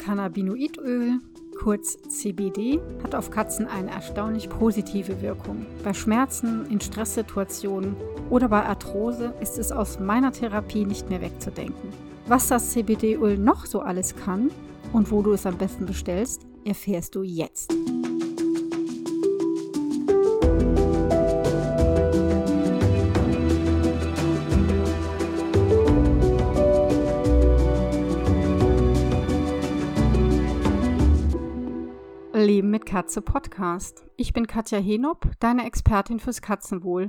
Cannabinoidöl, kurz CBD, hat auf Katzen eine erstaunlich positive Wirkung. Bei Schmerzen, in Stresssituationen oder bei Arthrose ist es aus meiner Therapie nicht mehr wegzudenken. Was das CBD-Öl noch so alles kann und wo du es am besten bestellst, erfährst du jetzt. Leben mit Katze Podcast. Ich bin Katja Henop, deine Expertin fürs Katzenwohl.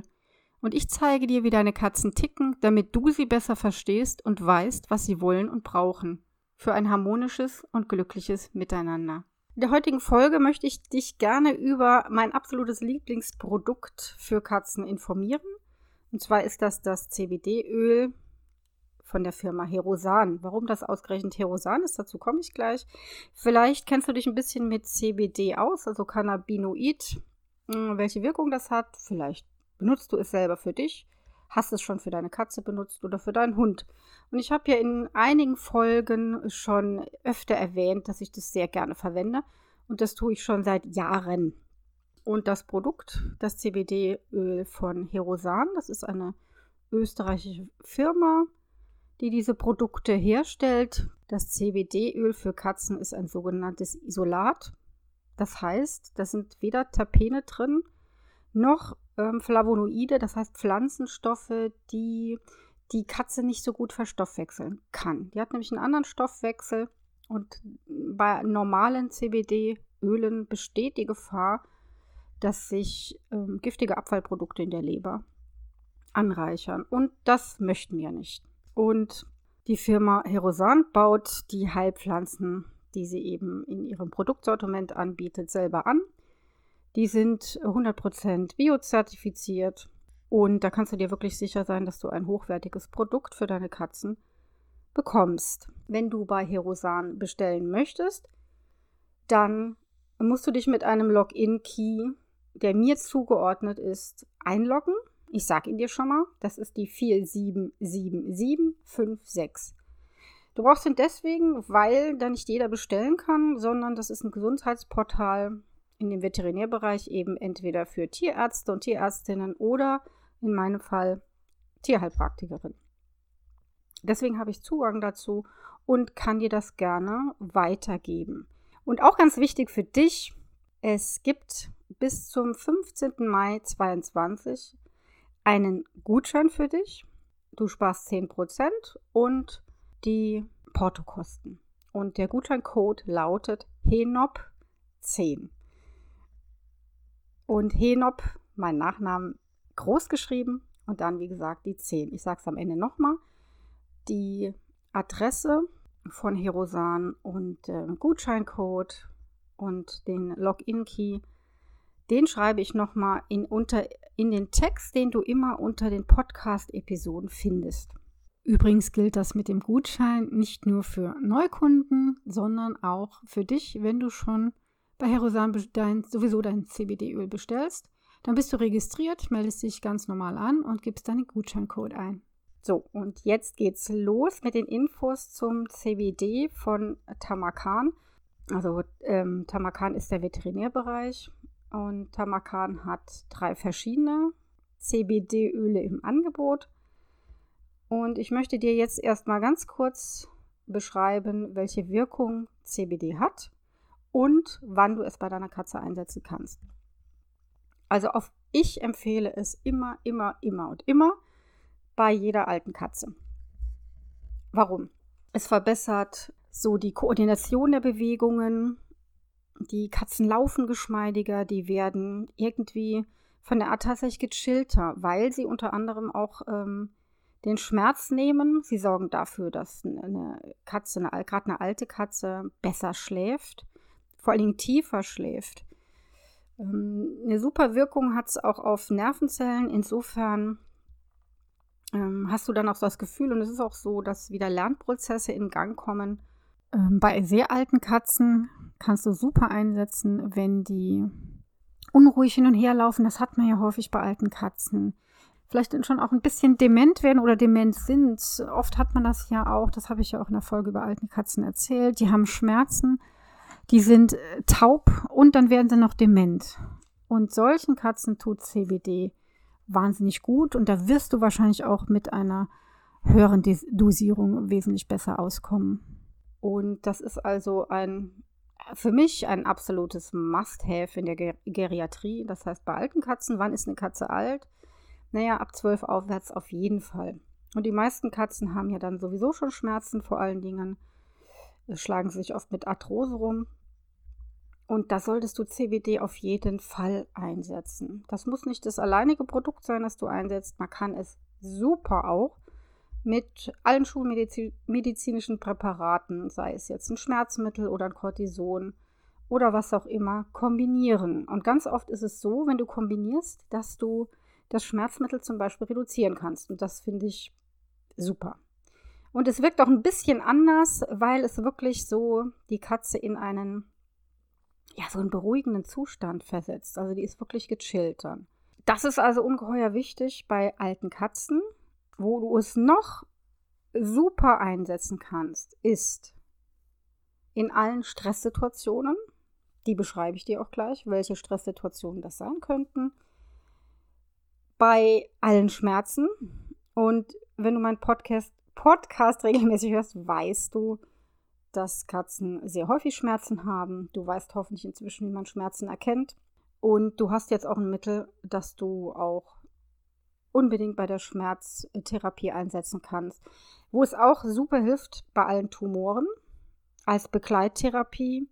Und ich zeige dir, wie deine Katzen ticken, damit du sie besser verstehst und weißt, was sie wollen und brauchen. Für ein harmonisches und glückliches Miteinander. In der heutigen Folge möchte ich dich gerne über mein absolutes Lieblingsprodukt für Katzen informieren. Und zwar ist das das CBD-Öl von der Firma Herosan. Warum das ausgerechnet Herosan ist, dazu komme ich gleich. Vielleicht kennst du dich ein bisschen mit CBD aus, also Cannabinoid, hm, welche Wirkung das hat. Vielleicht benutzt du es selber für dich, hast es schon für deine Katze benutzt oder für deinen Hund. Und ich habe ja in einigen Folgen schon öfter erwähnt, dass ich das sehr gerne verwende. Und das tue ich schon seit Jahren. Und das Produkt, das CBD-Öl von Herosan, das ist eine österreichische Firma, die diese Produkte herstellt. Das CBD-Öl für Katzen ist ein sogenanntes Isolat. Das heißt, da sind weder Terpene drin, noch ähm, Flavonoide, das heißt Pflanzenstoffe, die die Katze nicht so gut verstoffwechseln kann. Die hat nämlich einen anderen Stoffwechsel und bei normalen CBD-Ölen besteht die Gefahr, dass sich ähm, giftige Abfallprodukte in der Leber anreichern. Und das möchten wir nicht. Und die Firma Herosan baut die Heilpflanzen, die sie eben in ihrem Produktsortiment anbietet, selber an. Die sind 100% biozertifiziert und da kannst du dir wirklich sicher sein, dass du ein hochwertiges Produkt für deine Katzen bekommst. Wenn du bei Herosan bestellen möchtest, dann musst du dich mit einem Login-Key, der mir zugeordnet ist, einloggen. Ich sage ihn dir schon mal, das ist die 477756. Du brauchst ihn deswegen, weil da nicht jeder bestellen kann, sondern das ist ein Gesundheitsportal in dem Veterinärbereich eben entweder für Tierärzte und Tierärztinnen oder in meinem Fall Tierheilpraktikerin. Deswegen habe ich Zugang dazu und kann dir das gerne weitergeben. Und auch ganz wichtig für dich, es gibt bis zum 15. Mai 2022 einen Gutschein für dich. Du sparst 10% und die Portokosten. Und der Gutscheincode lautet HENOP10. Und Henop, mein Nachnamen, groß geschrieben und dann, wie gesagt, die 10. Ich sage es am Ende nochmal. Die Adresse von Herosan und äh, Gutscheincode und den Login-Key den schreibe ich nochmal in, in den Text, den du immer unter den Podcast-Episoden findest. Übrigens gilt das mit dem Gutschein nicht nur für Neukunden, sondern auch für dich, wenn du schon bei Herosan dein, sowieso dein CBD-Öl bestellst. Dann bist du registriert, meldest dich ganz normal an und gibst deinen Gutscheincode ein. So, und jetzt geht's los mit den Infos zum CBD von Tamakan. Also ähm, Tamakan ist der Veterinärbereich und Tamakan hat drei verschiedene CBD-Öle im Angebot. Und ich möchte dir jetzt erstmal ganz kurz beschreiben, welche Wirkung CBD hat und wann du es bei deiner Katze einsetzen kannst. Also auf ich empfehle es immer, immer, immer und immer bei jeder alten Katze. Warum? Es verbessert so die Koordination der Bewegungen, die Katzen laufen geschmeidiger, die werden irgendwie von der Art tatsächlich gechillter, weil sie unter anderem auch ähm, den Schmerz nehmen. Sie sorgen dafür, dass eine Katze, gerade eine alte Katze, besser schläft, vor allen Dingen tiefer schläft. Ähm, eine super Wirkung hat es auch auf Nervenzellen. Insofern ähm, hast du dann auch so das Gefühl, und es ist auch so, dass wieder Lernprozesse in Gang kommen. Ähm, bei sehr alten Katzen kannst du super einsetzen, wenn die unruhig hin und her laufen. Das hat man ja häufig bei alten Katzen. vielleicht schon auch ein bisschen dement werden oder dement sind. Oft hat man das ja auch, das habe ich ja auch in der Folge über alten Katzen erzählt, die haben Schmerzen, die sind äh, taub und dann werden sie noch dement. Und solchen Katzen tut CBD wahnsinnig gut und da wirst du wahrscheinlich auch mit einer höheren Dosierung wesentlich besser auskommen. Und das ist also ein für mich ein absolutes Must-Have in der Ger Geriatrie. Das heißt, bei alten Katzen, wann ist eine Katze alt? Naja, ab zwölf aufwärts auf jeden Fall. Und die meisten Katzen haben ja dann sowieso schon Schmerzen, vor allen Dingen schlagen sich oft mit Arthrose rum. Und da solltest du CBD auf jeden Fall einsetzen. Das muss nicht das alleinige Produkt sein, das du einsetzt. Man kann es super auch mit allen schulmedizinischen Präparaten, sei es jetzt ein Schmerzmittel oder ein Cortison oder was auch immer, kombinieren. Und ganz oft ist es so, wenn du kombinierst, dass du das Schmerzmittel zum Beispiel reduzieren kannst. Und das finde ich super. Und es wirkt auch ein bisschen anders, weil es wirklich so die Katze in einen, ja, so einen beruhigenden Zustand versetzt. Also die ist wirklich gechillt dann. Das ist also ungeheuer wichtig bei alten Katzen. Wo du es noch super einsetzen kannst, ist in allen Stresssituationen. Die beschreibe ich dir auch gleich, welche Stresssituationen das sein könnten bei allen Schmerzen. Und wenn du meinen Podcast, Podcast regelmäßig hörst, weißt du, dass Katzen sehr häufig Schmerzen haben. Du weißt hoffentlich inzwischen, wie man Schmerzen erkennt. Und du hast jetzt auch ein Mittel, das du auch unbedingt bei der Schmerztherapie einsetzen kannst. Wo es auch super hilft bei allen Tumoren als Begleittherapie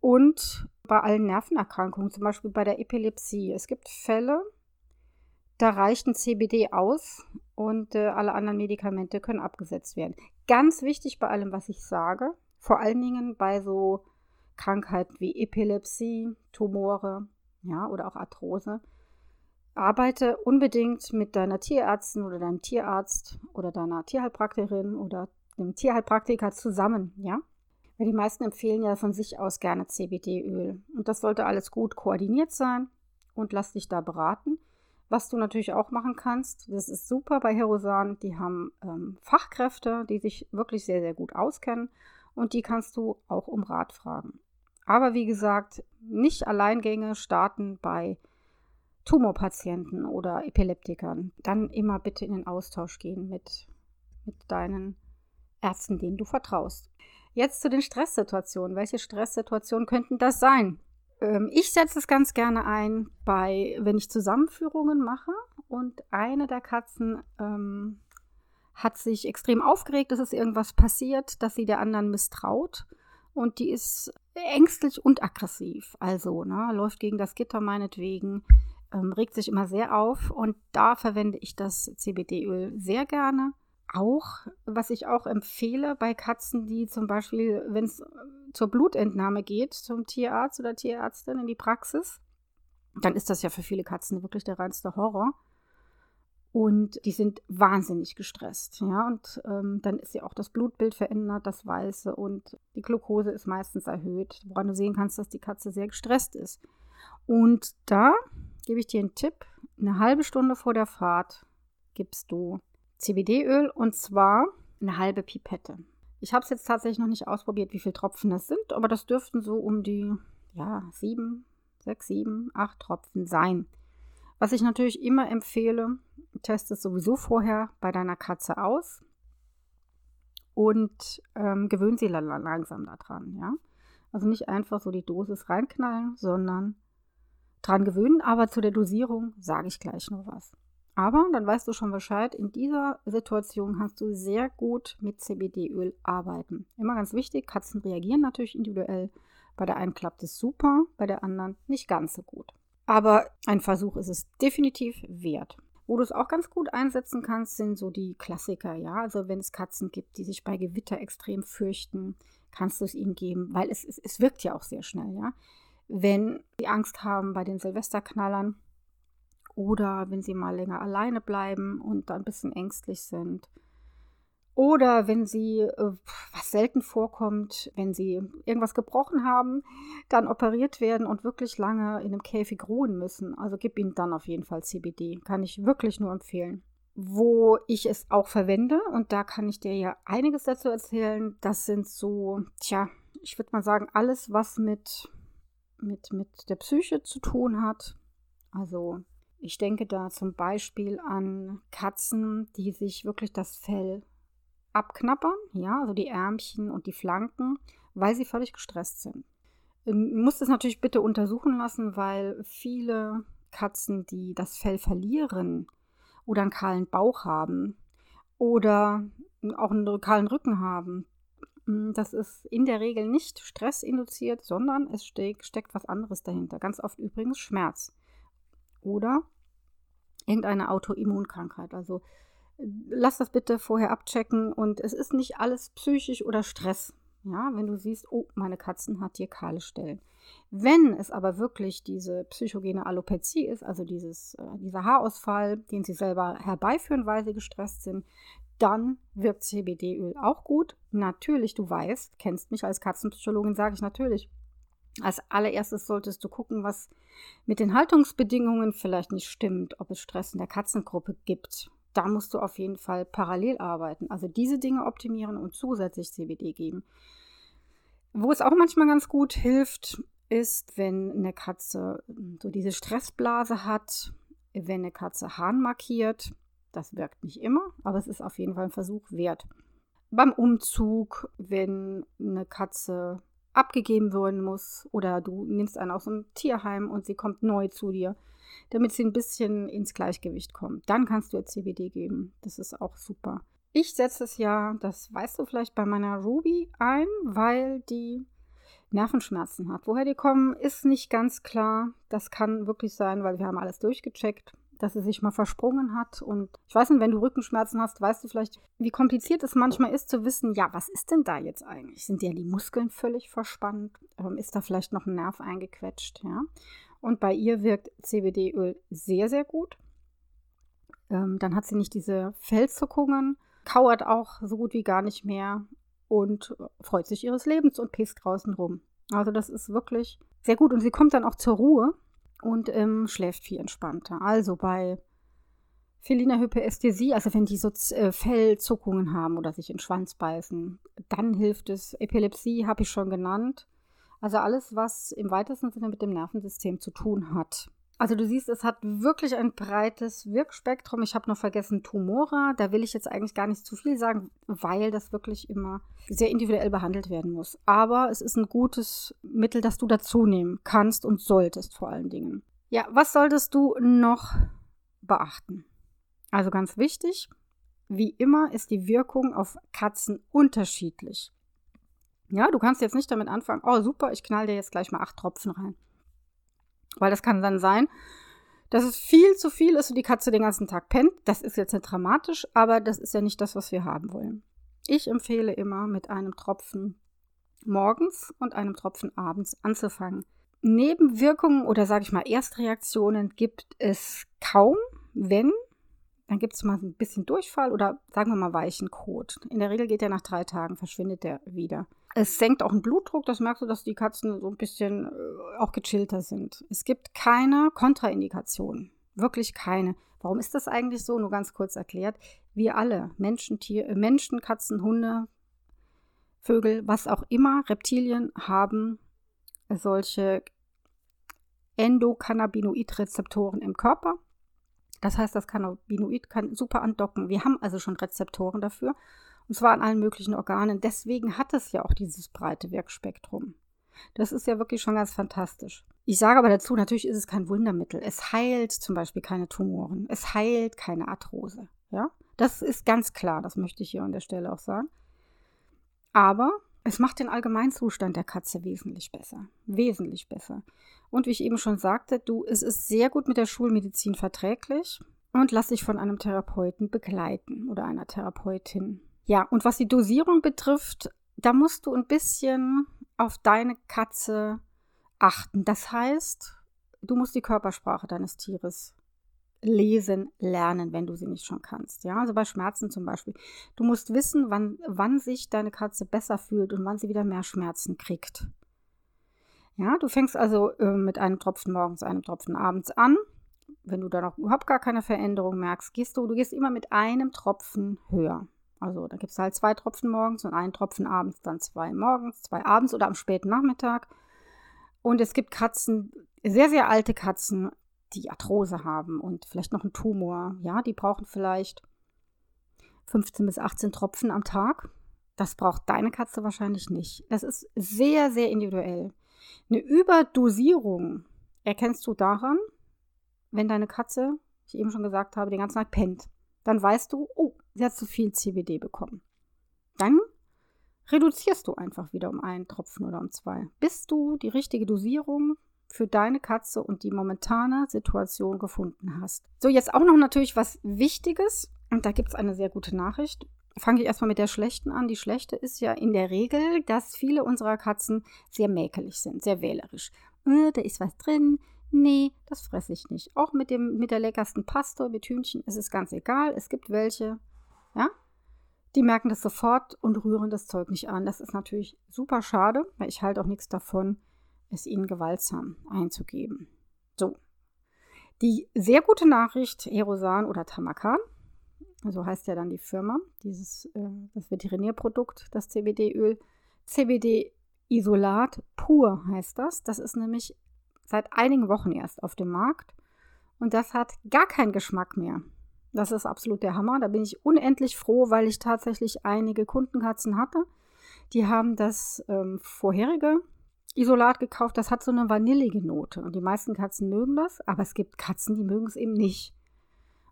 und bei allen Nervenerkrankungen, zum Beispiel bei der Epilepsie. Es gibt Fälle, da reicht ein CBD aus und äh, alle anderen Medikamente können abgesetzt werden. Ganz wichtig bei allem, was ich sage, vor allen Dingen bei so Krankheiten wie Epilepsie, Tumore, ja, oder auch Arthrose. Arbeite unbedingt mit deiner Tierärztin oder deinem Tierarzt oder deiner Tierheilpraktikerin oder dem Tierheilpraktiker zusammen, ja? Weil die meisten empfehlen ja von sich aus gerne CBD-Öl. Und das sollte alles gut koordiniert sein und lass dich da beraten. Was du natürlich auch machen kannst, das ist super bei Herosan, die haben ähm, Fachkräfte, die sich wirklich sehr, sehr gut auskennen und die kannst du auch um Rat fragen. Aber wie gesagt, nicht Alleingänge starten bei Tumorpatienten oder Epileptikern. Dann immer bitte in den Austausch gehen mit, mit deinen Ärzten, denen du vertraust. Jetzt zu den Stresssituationen. Welche Stresssituationen könnten das sein? Ähm, ich setze es ganz gerne ein bei, wenn ich Zusammenführungen mache und eine der Katzen ähm, hat sich extrem aufgeregt, dass es irgendwas passiert, dass sie der anderen misstraut und die ist ängstlich und aggressiv. Also ne, läuft gegen das Gitter meinetwegen, ähm, regt sich immer sehr auf und da verwende ich das CBD-Öl sehr gerne auch, was ich auch empfehle bei Katzen, die zum Beispiel, wenn es äh, zur Blutentnahme geht, zum Tierarzt oder Tierärztin in die Praxis, dann ist das ja für viele Katzen wirklich der reinste Horror. Und die sind wahnsinnig gestresst. Ja, und ähm, dann ist ja auch das Blutbild verändert, das Weiße, und die Glucose ist meistens erhöht, woran du sehen kannst, dass die Katze sehr gestresst ist. Und da gebe ich dir einen Tipp: Eine halbe Stunde vor der Fahrt gibst du CBD-Öl und zwar eine halbe Pipette. Ich habe es jetzt tatsächlich noch nicht ausprobiert, wie viele Tropfen das sind, aber das dürften so um die ja, sieben, sechs, sieben, acht Tropfen sein. Was ich natürlich immer empfehle, teste es sowieso vorher bei deiner Katze aus und ähm, gewöhn sie langsam daran, ja. Also nicht einfach so die Dosis reinknallen, sondern dran gewöhnen, aber zu der Dosierung sage ich gleich noch was. Aber dann weißt du schon Bescheid, in dieser Situation kannst du sehr gut mit CBD-Öl arbeiten. Immer ganz wichtig, Katzen reagieren natürlich individuell. Bei der einen klappt es super, bei der anderen nicht ganz so gut. Aber ein Versuch ist es definitiv wert. Wo du es auch ganz gut einsetzen kannst, sind so die Klassiker, ja. Also wenn es Katzen gibt, die sich bei Gewitter extrem fürchten, kannst du es ihnen geben, weil es, es, es wirkt ja auch sehr schnell, ja. Wenn sie Angst haben bei den Silvesterknallern, oder wenn sie mal länger alleine bleiben und dann ein bisschen ängstlich sind. Oder wenn sie, äh, was selten vorkommt, wenn sie irgendwas gebrochen haben, dann operiert werden und wirklich lange in einem Käfig ruhen müssen. Also gib ihnen dann auf jeden Fall CBD. Kann ich wirklich nur empfehlen. Wo ich es auch verwende, und da kann ich dir ja einiges dazu erzählen, das sind so, tja, ich würde mal sagen, alles, was mit, mit, mit der Psyche zu tun hat. Also ich denke da zum Beispiel an Katzen, die sich wirklich das Fell abknappern, ja, also die Ärmchen und die Flanken, weil sie völlig gestresst sind. Ähm, muss das natürlich bitte untersuchen lassen, weil viele Katzen, die das Fell verlieren oder einen kahlen Bauch haben oder auch einen kahlen Rücken haben, das ist in der Regel nicht stressinduziert, sondern es steckt, steckt was anderes dahinter. Ganz oft übrigens Schmerz oder irgendeine Autoimmunkrankheit. Also lass das bitte vorher abchecken und es ist nicht alles psychisch oder Stress. Ja, wenn du siehst, oh, meine Katzen hat hier kahle Stellen. Wenn es aber wirklich diese psychogene Alopezie ist, also dieses, äh, dieser Haarausfall, den sie selber herbeiführen, weil sie gestresst sind, dann wirkt CBD-Öl auch gut. Natürlich, du weißt, kennst mich als Katzenpsychologin, sage ich natürlich. Als allererstes solltest du gucken, was mit den Haltungsbedingungen vielleicht nicht stimmt, ob es Stress in der Katzengruppe gibt da musst du auf jeden Fall parallel arbeiten. Also diese Dinge optimieren und zusätzlich CBD geben. Wo es auch manchmal ganz gut hilft, ist, wenn eine Katze so diese Stressblase hat, wenn eine Katze Hahn markiert. Das wirkt nicht immer, aber es ist auf jeden Fall ein Versuch wert. Beim Umzug, wenn eine Katze abgegeben werden muss oder du nimmst einen aus dem Tierheim und sie kommt neu zu dir, damit sie ein bisschen ins Gleichgewicht kommt. Dann kannst du ihr CBD geben. Das ist auch super. Ich setze es ja, das weißt du vielleicht, bei meiner Ruby ein, weil die Nervenschmerzen hat. Woher die kommen, ist nicht ganz klar. Das kann wirklich sein, weil wir haben alles durchgecheckt, dass sie sich mal versprungen hat. Und ich weiß nicht, wenn du Rückenschmerzen hast, weißt du vielleicht, wie kompliziert es manchmal ist zu wissen, ja, was ist denn da jetzt eigentlich? Sind ja die Muskeln völlig verspannt? Ähm, ist da vielleicht noch ein Nerv eingequetscht? Ja. Und bei ihr wirkt CBD-Öl sehr, sehr gut. Ähm, dann hat sie nicht diese Fellzuckungen, kauert auch so gut wie gar nicht mehr und freut sich ihres Lebens und pisst draußen rum. Also das ist wirklich sehr gut. Und sie kommt dann auch zur Ruhe und ähm, schläft viel entspannter. Also bei Felina Hyperästhesie, also wenn die so äh, Fellzuckungen haben oder sich in den Schwanz beißen, dann hilft es. Epilepsie habe ich schon genannt. Also alles, was im weitesten Sinne mit dem Nervensystem zu tun hat. Also du siehst, es hat wirklich ein breites Wirkspektrum. Ich habe noch vergessen Tumora. Da will ich jetzt eigentlich gar nicht zu viel sagen, weil das wirklich immer sehr individuell behandelt werden muss. Aber es ist ein gutes Mittel, das du dazu nehmen kannst und solltest vor allen Dingen. Ja, was solltest du noch beachten? Also ganz wichtig, wie immer ist die Wirkung auf Katzen unterschiedlich. Ja, du kannst jetzt nicht damit anfangen, oh super, ich knall dir jetzt gleich mal acht Tropfen rein. Weil das kann dann sein, dass es viel zu viel ist und die Katze den ganzen Tag pennt. Das ist jetzt nicht dramatisch, aber das ist ja nicht das, was wir haben wollen. Ich empfehle immer mit einem Tropfen morgens und einem Tropfen abends anzufangen. Nebenwirkungen oder sage ich mal Erstreaktionen gibt es kaum, wenn dann gibt es mal ein bisschen Durchfall oder sagen wir mal weichen Kot. In der Regel geht der nach drei Tagen, verschwindet der wieder. Es senkt auch den Blutdruck, das merkst du, dass die Katzen so ein bisschen äh, auch gechillter sind. Es gibt keine Kontraindikationen. Wirklich keine. Warum ist das eigentlich so? Nur ganz kurz erklärt. Wir alle, Menschen, Tier, äh, Menschen, Katzen, Hunde, Vögel, was auch immer, Reptilien haben solche Endokannabinoid-Rezeptoren im Körper. Das heißt, das Cannabinoid kann super andocken. Wir haben also schon Rezeptoren dafür. Und zwar an allen möglichen Organen. Deswegen hat es ja auch dieses breite Wirkspektrum. Das ist ja wirklich schon ganz fantastisch. Ich sage aber dazu, natürlich ist es kein Wundermittel. Es heilt zum Beispiel keine Tumoren. Es heilt keine Arthrose. Ja, das ist ganz klar. Das möchte ich hier an der Stelle auch sagen. Aber es macht den Allgemeinzustand der Katze wesentlich besser. Wesentlich besser. Und wie ich eben schon sagte, du, es ist sehr gut mit der Schulmedizin verträglich und lass dich von einem Therapeuten begleiten oder einer Therapeutin. Ja, und was die Dosierung betrifft, da musst du ein bisschen auf deine Katze achten. Das heißt, du musst die Körpersprache deines Tieres lesen lernen, wenn du sie nicht schon kannst. Ja, also bei Schmerzen zum Beispiel. Du musst wissen, wann, wann sich deine Katze besser fühlt und wann sie wieder mehr Schmerzen kriegt. Ja, du fängst also äh, mit einem Tropfen morgens, einem Tropfen abends an. Wenn du da noch überhaupt gar keine Veränderung merkst, gehst du, du gehst immer mit einem Tropfen höher. Also da gibt es halt zwei Tropfen morgens und einen Tropfen abends, dann zwei morgens, zwei abends oder am späten Nachmittag. Und es gibt Katzen, sehr, sehr alte Katzen, die Arthrose haben und vielleicht noch einen Tumor. Ja, die brauchen vielleicht 15 bis 18 Tropfen am Tag. Das braucht deine Katze wahrscheinlich nicht. Das ist sehr, sehr individuell. Eine Überdosierung erkennst du daran, wenn deine Katze, wie ich eben schon gesagt habe, den ganzen Tag pennt. Dann weißt du, oh, sie hat zu viel CBD bekommen. Dann reduzierst du einfach wieder um einen Tropfen oder um zwei, bis du die richtige Dosierung für deine Katze und die momentane Situation gefunden hast. So, jetzt auch noch natürlich was Wichtiges. Und da gibt es eine sehr gute Nachricht. Fange ich erstmal mit der schlechten an. Die schlechte ist ja in der Regel, dass viele unserer Katzen sehr mäkelig sind, sehr wählerisch. Äh, da ist was drin. Nee, das fresse ich nicht. Auch mit, dem, mit der leckersten Paste, mit Hühnchen, ist es ganz egal. Es gibt welche, ja, die merken das sofort und rühren das Zeug nicht an. Das ist natürlich super schade, weil ich halte auch nichts davon, es ihnen gewaltsam einzugeben. So. Die sehr gute Nachricht, Erosan oder Tamakan, so heißt ja dann die Firma, dieses äh, das Veterinärprodukt, das CBD-Öl, CBD-Isolat pur heißt das. Das ist nämlich seit einigen Wochen erst auf dem Markt und das hat gar keinen Geschmack mehr. Das ist absolut der Hammer. Da bin ich unendlich froh, weil ich tatsächlich einige Kundenkatzen hatte. Die haben das ähm, vorherige Isolat gekauft, das hat so eine vanillige Note. Und die meisten Katzen mögen das, aber es gibt Katzen, die mögen es eben nicht.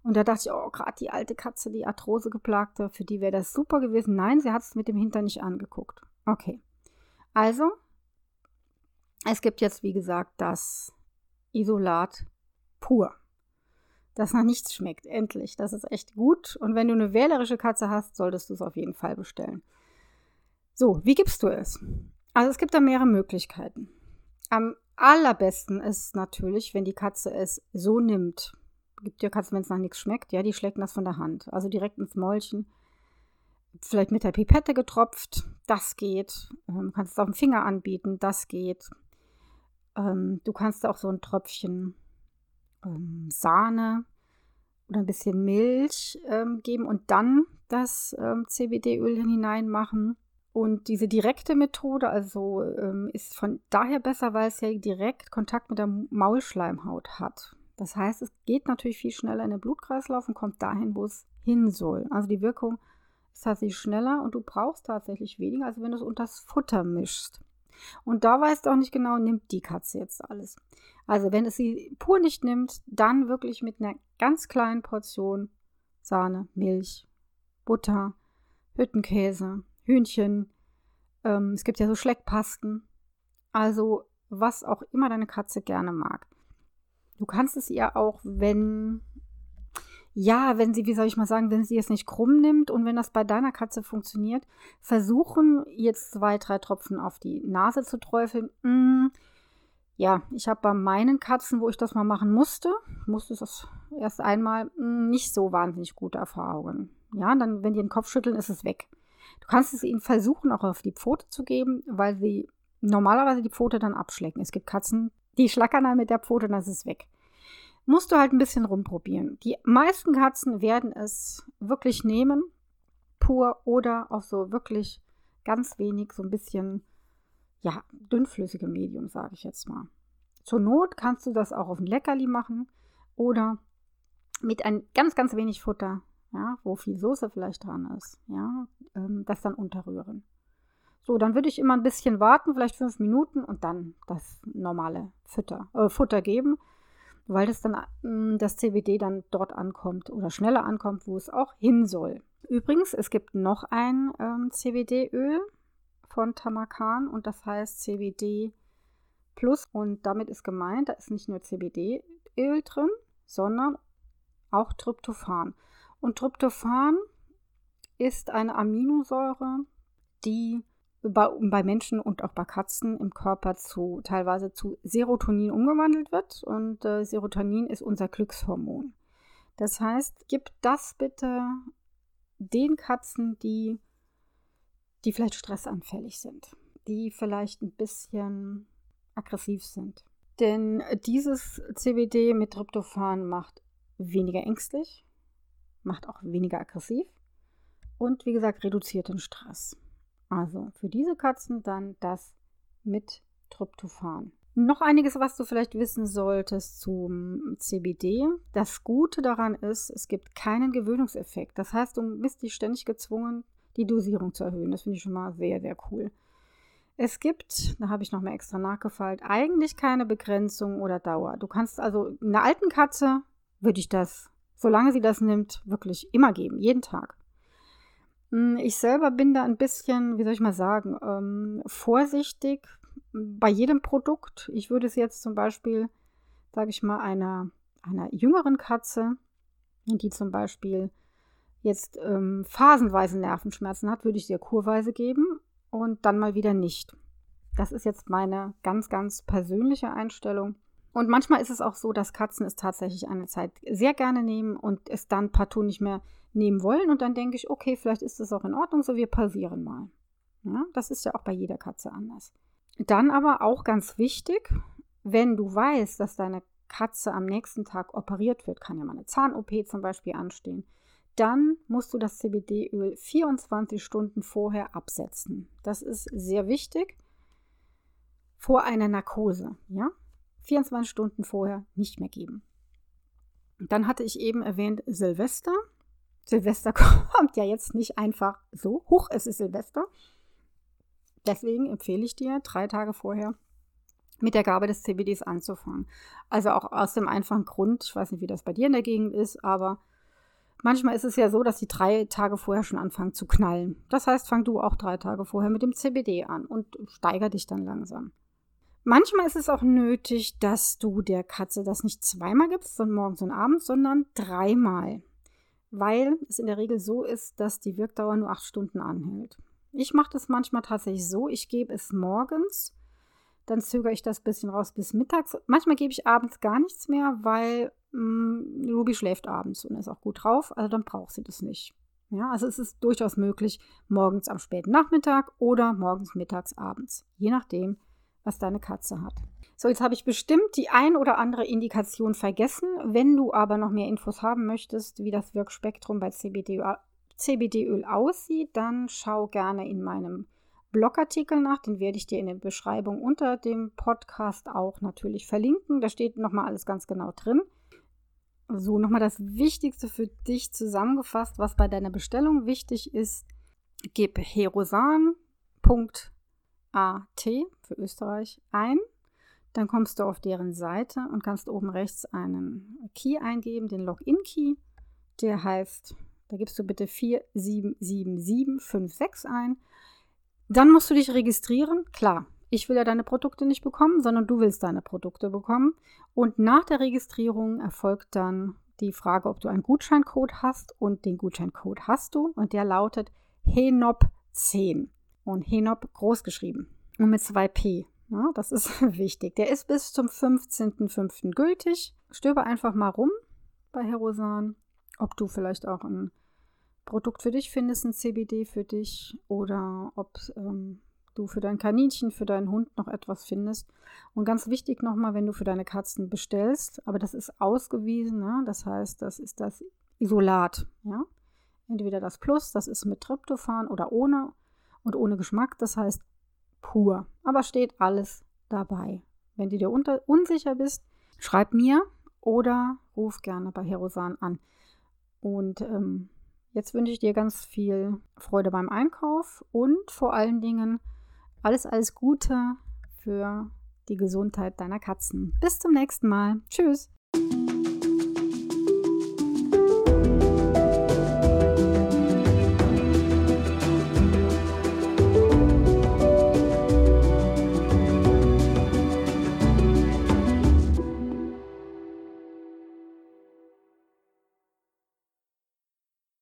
Und da dachte ich, oh, gerade die alte Katze, die Arthrose geplagte, für die wäre das super gewesen. Nein, sie hat es mit dem Hintern nicht angeguckt. Okay. Also, es gibt jetzt, wie gesagt, das Isolat pur. Das nach nichts schmeckt. Endlich. Das ist echt gut. Und wenn du eine wählerische Katze hast, solltest du es auf jeden Fall bestellen. So, wie gibst du es? Also es gibt da mehrere Möglichkeiten. Am allerbesten ist natürlich, wenn die Katze es so nimmt. Gibt ja Katzen, wenn es nach nichts schmeckt, ja, die schlägt das von der Hand. Also direkt ins Mäulchen. Vielleicht mit der Pipette getropft, das geht. Ähm, kannst es auf dem Finger anbieten, das geht. Ähm, du kannst auch so ein Tröpfchen ähm, Sahne oder ein bisschen Milch ähm, geben und dann das ähm, CBD-Öl hineinmachen. Und diese direkte Methode also ähm, ist von daher besser, weil es ja direkt Kontakt mit der Maulschleimhaut hat. Das heißt, es geht natürlich viel schneller in den Blutkreislauf und kommt dahin, wo es hin soll. Also die Wirkung ist tatsächlich schneller und du brauchst tatsächlich weniger, als wenn du es unter das Futter mischst. Und da weißt du auch nicht genau, nimmt die Katze jetzt alles. Also wenn es sie pur nicht nimmt, dann wirklich mit einer ganz kleinen Portion Sahne, Milch, Butter, Hüttenkäse, Hühnchen. Ähm, es gibt ja so Schleckpasten. Also was auch immer deine Katze gerne mag. Du kannst es ihr auch, wenn, ja, wenn sie, wie soll ich mal sagen, wenn sie es nicht krumm nimmt und wenn das bei deiner Katze funktioniert, versuchen jetzt zwei, drei Tropfen auf die Nase zu träufeln. Mm, ja, ich habe bei meinen Katzen, wo ich das mal machen musste, musste es erst einmal, mm, nicht so wahnsinnig gute Erfahrungen. Ja, dann, wenn die den Kopf schütteln, ist es weg. Du kannst es ihnen versuchen, auch auf die Pfote zu geben, weil sie normalerweise die Pfote dann abschlecken. Es gibt Katzen, die schlackern dann mit der Pfote und dann ist es weg. Musst du halt ein bisschen rumprobieren. Die meisten Katzen werden es wirklich nehmen, pur oder auch so wirklich ganz wenig, so ein bisschen, ja, dünnflüssige Medium, sage ich jetzt mal. Zur Not kannst du das auch auf ein Leckerli machen oder mit ein ganz, ganz wenig Futter ja, wo viel Soße vielleicht dran ist, ja, ähm, das dann unterrühren. So, dann würde ich immer ein bisschen warten, vielleicht fünf Minuten und dann das normale Futter, äh, Futter geben, weil das dann äh, das CBD dann dort ankommt oder schneller ankommt, wo es auch hin soll. Übrigens, es gibt noch ein ähm, CBD-Öl von Tamakan und das heißt CBD Plus und damit ist gemeint, da ist nicht nur CBD-Öl drin, sondern auch Tryptophan. Und Tryptophan ist eine Aminosäure, die bei, bei, Menschen und auch bei Katzen im Körper zu teilweise zu Serotonin umgewandelt wird. Und äh, Serotonin ist unser Glückshormon. Das heißt, gib das bitte den Katzen, die, die vielleicht stressanfällig sind, die vielleicht ein bisschen aggressiv sind. Denn dieses CBD mit Tryptophan macht weniger ängstlich, macht auch weniger aggressiv und wie gesagt reduziert den Stress. Also für diese Katzen dann das mit Tryptophan. Noch einiges, was du vielleicht wissen solltest zum CBD. Das Gute daran ist, es gibt keinen Gewöhnungseffekt. Das heißt, du bist dich ständig gezwungen, die Dosierung zu erhöhen. Das finde ich schon mal sehr, sehr cool. Es gibt, da habe ich nochmal extra nachgefeilt, eigentlich keine Begrenzung oder Dauer. Du kannst also einer alten Katze würde ich das, solange sie das nimmt, wirklich immer geben, jeden Tag. Hm, ich selber bin da ein bisschen, wie soll ich mal sagen, ähm, vorsichtig, bei jedem Produkt. Ich würde es jetzt zum Beispiel, sage ich mal, einer, einer jüngeren Katze, die zum Beispiel jetzt ähm, phasenweise Nervenschmerzen hat, würde ich sie kurweise geben und dann mal wieder nicht. Das ist jetzt meine ganz, ganz persönliche Einstellung. Und manchmal ist es auch so, dass Katzen es tatsächlich eine Zeit sehr gerne nehmen und es dann partout nicht mehr nehmen wollen. Und dann denke ich, okay, vielleicht ist es auch in Ordnung, so wir pausieren mal. Ja, das ist ja auch bei jeder Katze anders. Dann aber auch ganz wichtig, wenn du weißt, dass deine Katze am nächsten Tag operiert wird, kann ja mal eine Zahn-OP zum Beispiel anstehen, dann musst du das CBD-Öl 24 Stunden vorher absetzen. Das ist sehr wichtig vor einer Narkose. Ja? 24 Stunden vorher nicht mehr geben. Dann hatte ich eben erwähnt Silvester. Silvester kommt ja jetzt nicht einfach so. Hoch, es ist Silvester. Deswegen empfehle ich dir, drei Tage vorher mit der Gabe des CBDs anzufangen. Also auch aus dem einfachen Grund, ich weiß nicht, wie das bei dir in der Gegend ist, aber manchmal ist es ja so, dass die drei Tage vorher schon anfangen zu knallen. Das heißt, fang du auch drei Tage vorher mit dem CBD an und steiger dich dann langsam. Manchmal ist es auch nötig, dass du der Katze das nicht zweimal gibst, sondern morgens und abends, sondern dreimal. Weil es in der Regel so ist, dass die Wirkdauer nur acht Stunden anhält. Ich mache das manchmal tatsächlich so, ich gebe es morgens, dann zögere ich das bisschen raus bis mittags. Manchmal gebe ich abends gar nichts mehr, weil mh, mm, Ruby schläft abends und ist auch gut drauf, also dann braucht sie das nicht. Ja, also es ist durchaus möglich, morgens am späten Nachmittag oder morgens, mittags, abends, je nachdem, was deine Katze hat. So, jetzt habe ich bestimmt die ein oder andere Indikation vergessen. Wenn du aber noch mehr Infos haben möchtest, wie das Wirkspektrum bei CBD CBD-Öl aussieht, dann schau gerne in meinem Blogartikel nach. Den werde ich dir in der Beschreibung unter dem Podcast auch natürlich verlinken. Da steht nochmal alles ganz genau drin. So, nochmal das Wichtigste für dich zusammengefasst, was bei deiner Bestellung wichtig ist. Gib herosan.at für Österreich ein. Dann kommst du auf deren Seite und kannst oben rechts einen Key eingeben, den Login-Key. Der heißt da gibst du bitte 477756 ein. Dann musst du dich registrieren. Klar, ich will ja deine Produkte nicht bekommen, sondern du willst deine Produkte bekommen. Und nach der Registrierung erfolgt dann die Frage, ob du einen Gutscheincode hast. Und den Gutscheincode hast du. Und der lautet HENOP10. Und HENOP groß geschrieben. Und mit 2P. Ja, das ist wichtig. Der ist bis zum 15.05. gültig. Stöbe einfach mal rum bei Herosan, ob du vielleicht auch ein Produkt für dich findest, ein CBD für dich oder ob ähm, du für dein Kaninchen, für deinen Hund noch etwas findest. Und ganz wichtig nochmal, wenn du für deine Katzen bestellst, aber das ist ausgewiesen, ne? das heißt, das ist das Isolat. Ja? Entweder das Plus, das ist mit Tryptophan oder ohne und ohne Geschmack, das heißt pur. Aber steht alles dabei. Wenn du dir unsicher bist, schreib mir oder ruf gerne bei Herosan an. Und ähm, Jetzt wünsche ich dir ganz viel Freude beim Einkauf und vor allen Dingen alles, alles Gute für die Gesundheit deiner Katzen. Bis zum nächsten Mal. Tschüss.